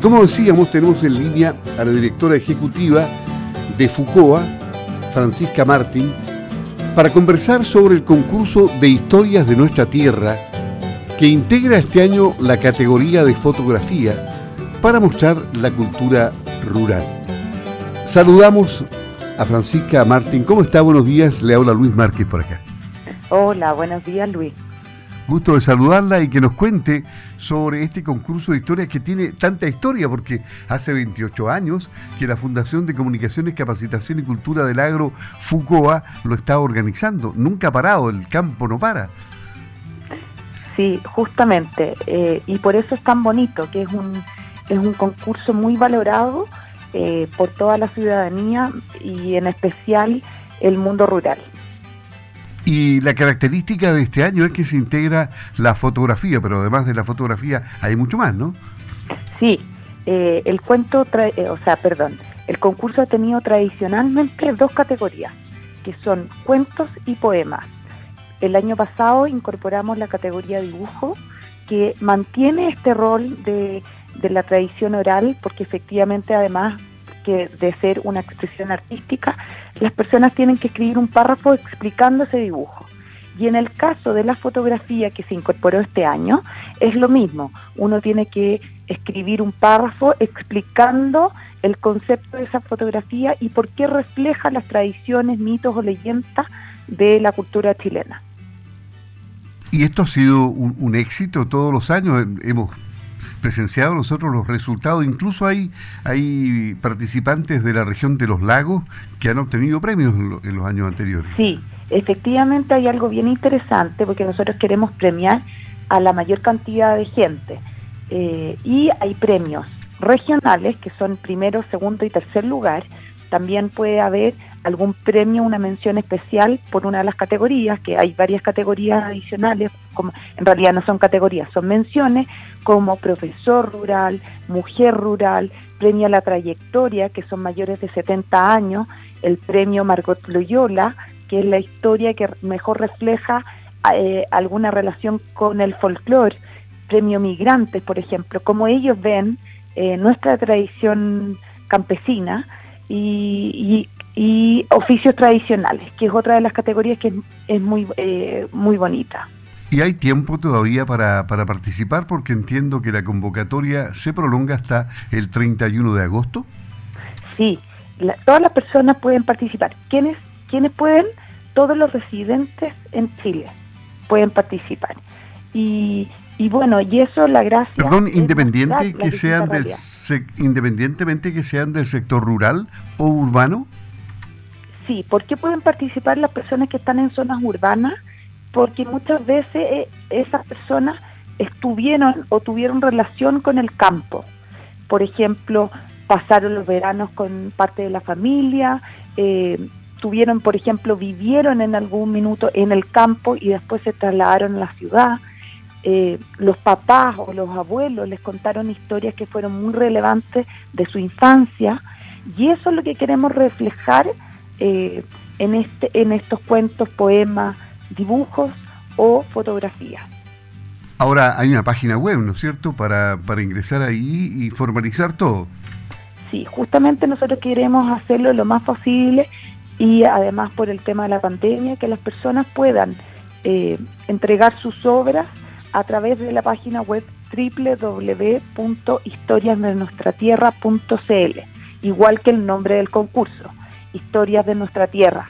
Como decíamos, tenemos en línea a la directora ejecutiva de FUCOA, Francisca Martín, para conversar sobre el concurso de historias de nuestra tierra que integra este año la categoría de fotografía para mostrar la cultura rural. Saludamos a Francisca Martín. ¿Cómo está? Buenos días. Le habla Luis Márquez por acá. Hola, buenos días Luis. Gusto de saludarla y que nos cuente sobre este concurso de historias que tiene tanta historia, porque hace 28 años que la Fundación de Comunicaciones, Capacitación y Cultura del Agro, FUCOA, lo está organizando. Nunca ha parado, el campo no para. Sí, justamente, eh, y por eso es tan bonito, que es un, es un concurso muy valorado eh, por toda la ciudadanía y en especial el mundo rural. Y la característica de este año es que se integra la fotografía, pero además de la fotografía hay mucho más, ¿no? Sí, eh, el cuento, eh, o sea, perdón, el concurso ha tenido tradicionalmente dos categorías, que son cuentos y poemas. El año pasado incorporamos la categoría dibujo, que mantiene este rol de la tradición oral, porque efectivamente además que de ser una expresión artística, las personas tienen que escribir un párrafo explicando ese dibujo. Y en el caso de la fotografía que se incorporó este año, es lo mismo. Uno tiene que escribir un párrafo explicando el concepto de esa fotografía y por qué refleja las tradiciones, mitos o leyendas de la cultura chilena. Y esto ha sido un, un éxito todos los años. Hemos presenciado nosotros los resultados. Incluso hay, hay participantes de la región de los lagos que han obtenido premios en, los años anteriores. Sí, efectivamente hay algo bien interesante porque nosotros queremos premiar a la mayor cantidad de gente. Eh, y hay premios regionales que son primero, segundo y tercer lugar. También puede haber algún premio, una mención especial por una de las categorías, que hay varias categorías adicionales, como en realidad no son categorías, son menciones, como profesor rural, mujer rural, premio a la trayectoria, que son mayores de 70 años, el premio Margot Loyola, que es la historia que mejor refleja eh, alguna relación con el folclore, premio Migrantes, por ejemplo, como ellos ven eh, nuestra tradición campesina y, y oficios tradicionales, que es otra de las categorías que es, muy, eh, muy bonita. ¿Y hay tiempo todavía para, para participar? Porque entiendo que la convocatoria se prolonga hasta el 31 de agosto. Sí, todas las personas pueden participar. ¿Quiénes, ¿Quiénes pueden? Todos los residentes en Chile pueden participar. Y, y bueno, y eso la gracia... Perdón, independiente que sean del, independientemente que sean del sector rural o urbano. Sí, ¿por qué pueden participar las personas que están en zonas urbanas? Porque muchas veces eh, esas personas estuvieron o tuvieron relación con el campo. Por ejemplo, pasaron los veranos con parte de la familia, eh, tuvieron, por ejemplo, vivieron en algún minuto en el campo y después se trasladaron a la ciudad. Eh, los papás o los abuelos les contaron historias que fueron muy relevantes de su infancia y eso es lo que queremos reflejar eh, en, este, en estos cuentos, poemas, dibujos o fotografías. Ahora hay una página web, ¿no es cierto?, para, para ingresar ahí y formalizar todo. Sí, justamente nosotros queremos hacerlo lo más posible y además por el tema de la pandemia, que las personas puedan eh, entregar sus obras a través de la página web www.historiasdenuestratierra.cl, igual que el nombre del concurso historias de nuestra tierra.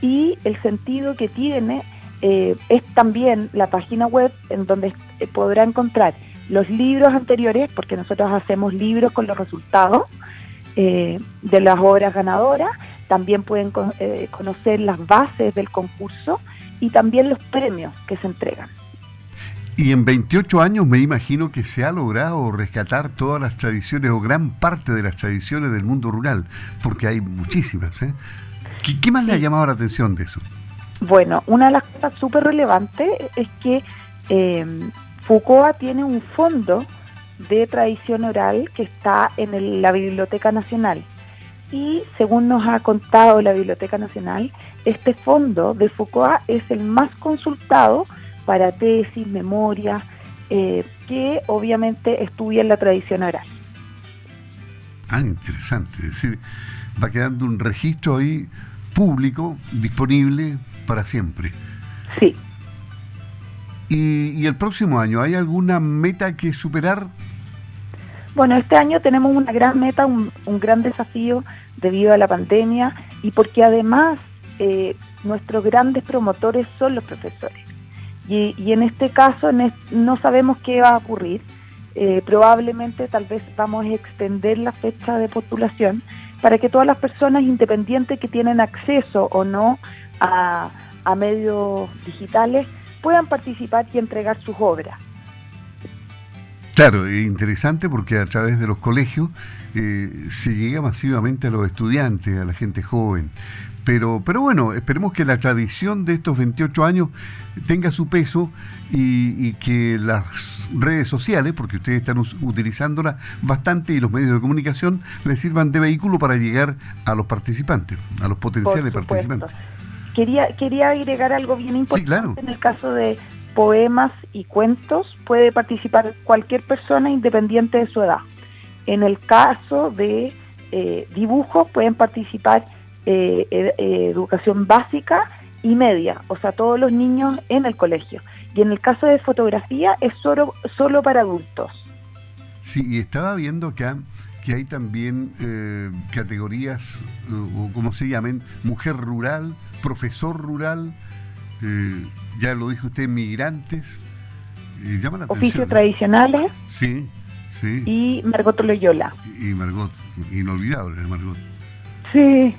Y el sentido que tiene eh, es también la página web en donde eh, podrá encontrar los libros anteriores, porque nosotros hacemos libros con los resultados eh, de las obras ganadoras, también pueden conocer las bases del concurso y también los premios que se entregan. Y en 28 años me imagino que se ha logrado rescatar todas las tradiciones o gran parte de las tradiciones del mundo rural, porque hay muchísimas. ¿eh? ¿Qué, más le ha llamado la atención de eso? Bueno, una de las cosas súper relevantes es que eh, Foucault tiene un fondo de tradición oral que está en la Biblioteca Nacional. Y según nos ha contado la Biblioteca Nacional, este fondo de Foucault es el más consultado para tesis, memoria, eh, que obviamente estudian la tradición oral. Ah, interesante. Es decir, va quedando un registro ahí público, disponible para siempre. Sí. ¿Y, el próximo año hay alguna meta que superar? Bueno, este año tenemos una gran meta, un, gran desafío debido a la pandemia y porque además eh, nuestros grandes promotores son los profesores. Y, en este caso no sabemos qué va a ocurrir. Eh, probablemente tal vez vamos a extender la fecha de postulación para que todas las personas independientes que tienen acceso o no a, medios digitales puedan participar y entregar sus obras. Claro, es interesante porque a través de los colegios eh, se llega masivamente a los estudiantes, a la gente joven. Pero, pero bueno, esperemos que la tradición de estos 28 años tenga su peso y, que las redes sociales, porque ustedes están utilizándolas bastante y los medios de comunicación, les sirvan de vehículo para llegar a los participantes, a los potenciales participantes. Quería, quería agregar algo bien importante. En el caso de poemas y cuentos, puede participar cualquier persona independiente de su edad. En el caso de eh, dibujos, pueden participar eh, educación básica y media, o sea, todos los niños en el colegio. Y en el caso de fotografía es solo, solo para adultos. Sí, y estaba viendo acá que hay también eh, categorías, o como se llamen, mujer rural, profesor rural, eh, ya lo dijo usted, migrantes. Eh, Oficios tradicionales. Sí, sí. Y Margot Loyola. Y, y Margot, inolvidable Margot. Sí.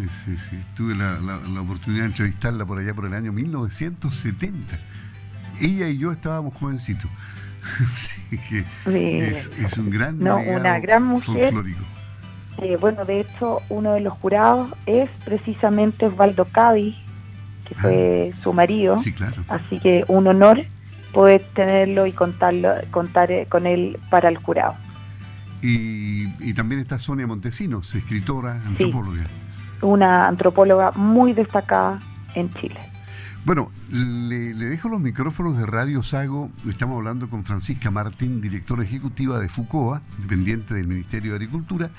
Sí, sí, sí. Tuve la, oportunidad de entrevistarla por allá por el año 1970. Ella y yo estábamos jovencitos. sí, que es, un gran no, una gran mujer. Eh, bueno, de hecho, uno de los jurados es precisamente Osvaldo Cádiz, que fue ah. su marido. Sí, claro. Así que un honor poder tenerlo y contarlo, contar eh, con él para el jurado. Y, también está Sonia Montesinos, escritora, antropóloga una antropóloga muy destacada en Chile. Bueno, le, dejo los micrófonos de Radio Sago. Estamos hablando con Francisca Martín, directora ejecutiva de FUCOA, dependiente del Ministerio de Agricultura,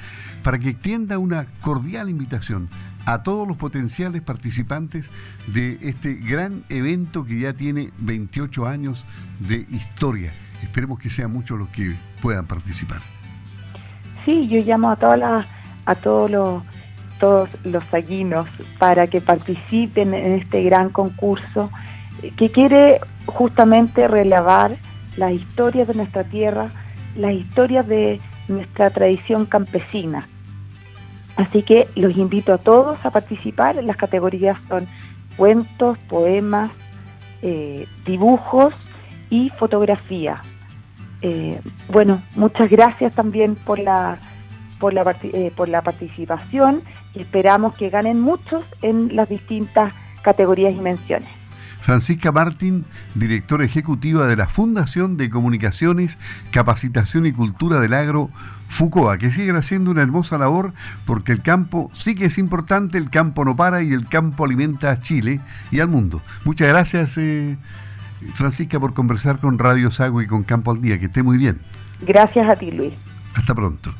para que extienda una cordial invitación a todos los potenciales participantes de este gran evento que ya tiene 28 años de historia. Esperemos que sean muchos los que puedan participar. Sí, yo llamo a todas las, a todos los todos los saguinos para que participen en este gran concurso que quiere justamente relevar las historias de nuestra tierra, las historias de nuestra tradición campesina. Así que los invito a todos a participar. Las categorías son cuentos, poemas, eh, dibujos y fotografía. Eh, bueno, muchas gracias también por la por la, eh, por la participación esperamos que ganen muchos en las distintas categorías y menciones. Francisca Martín, directora ejecutiva de la Fundación de Comunicaciones, Capacitación y Cultura del Agro, FUCOA, que sigue haciendo una hermosa labor porque el campo sí que es importante, el campo no para y el campo alimenta a Chile y al mundo. Muchas gracias, eh, Francisca, por conversar con Radio Sago y con Campo al Día. Que esté muy bien. Gracias a ti, Luis. Hasta pronto.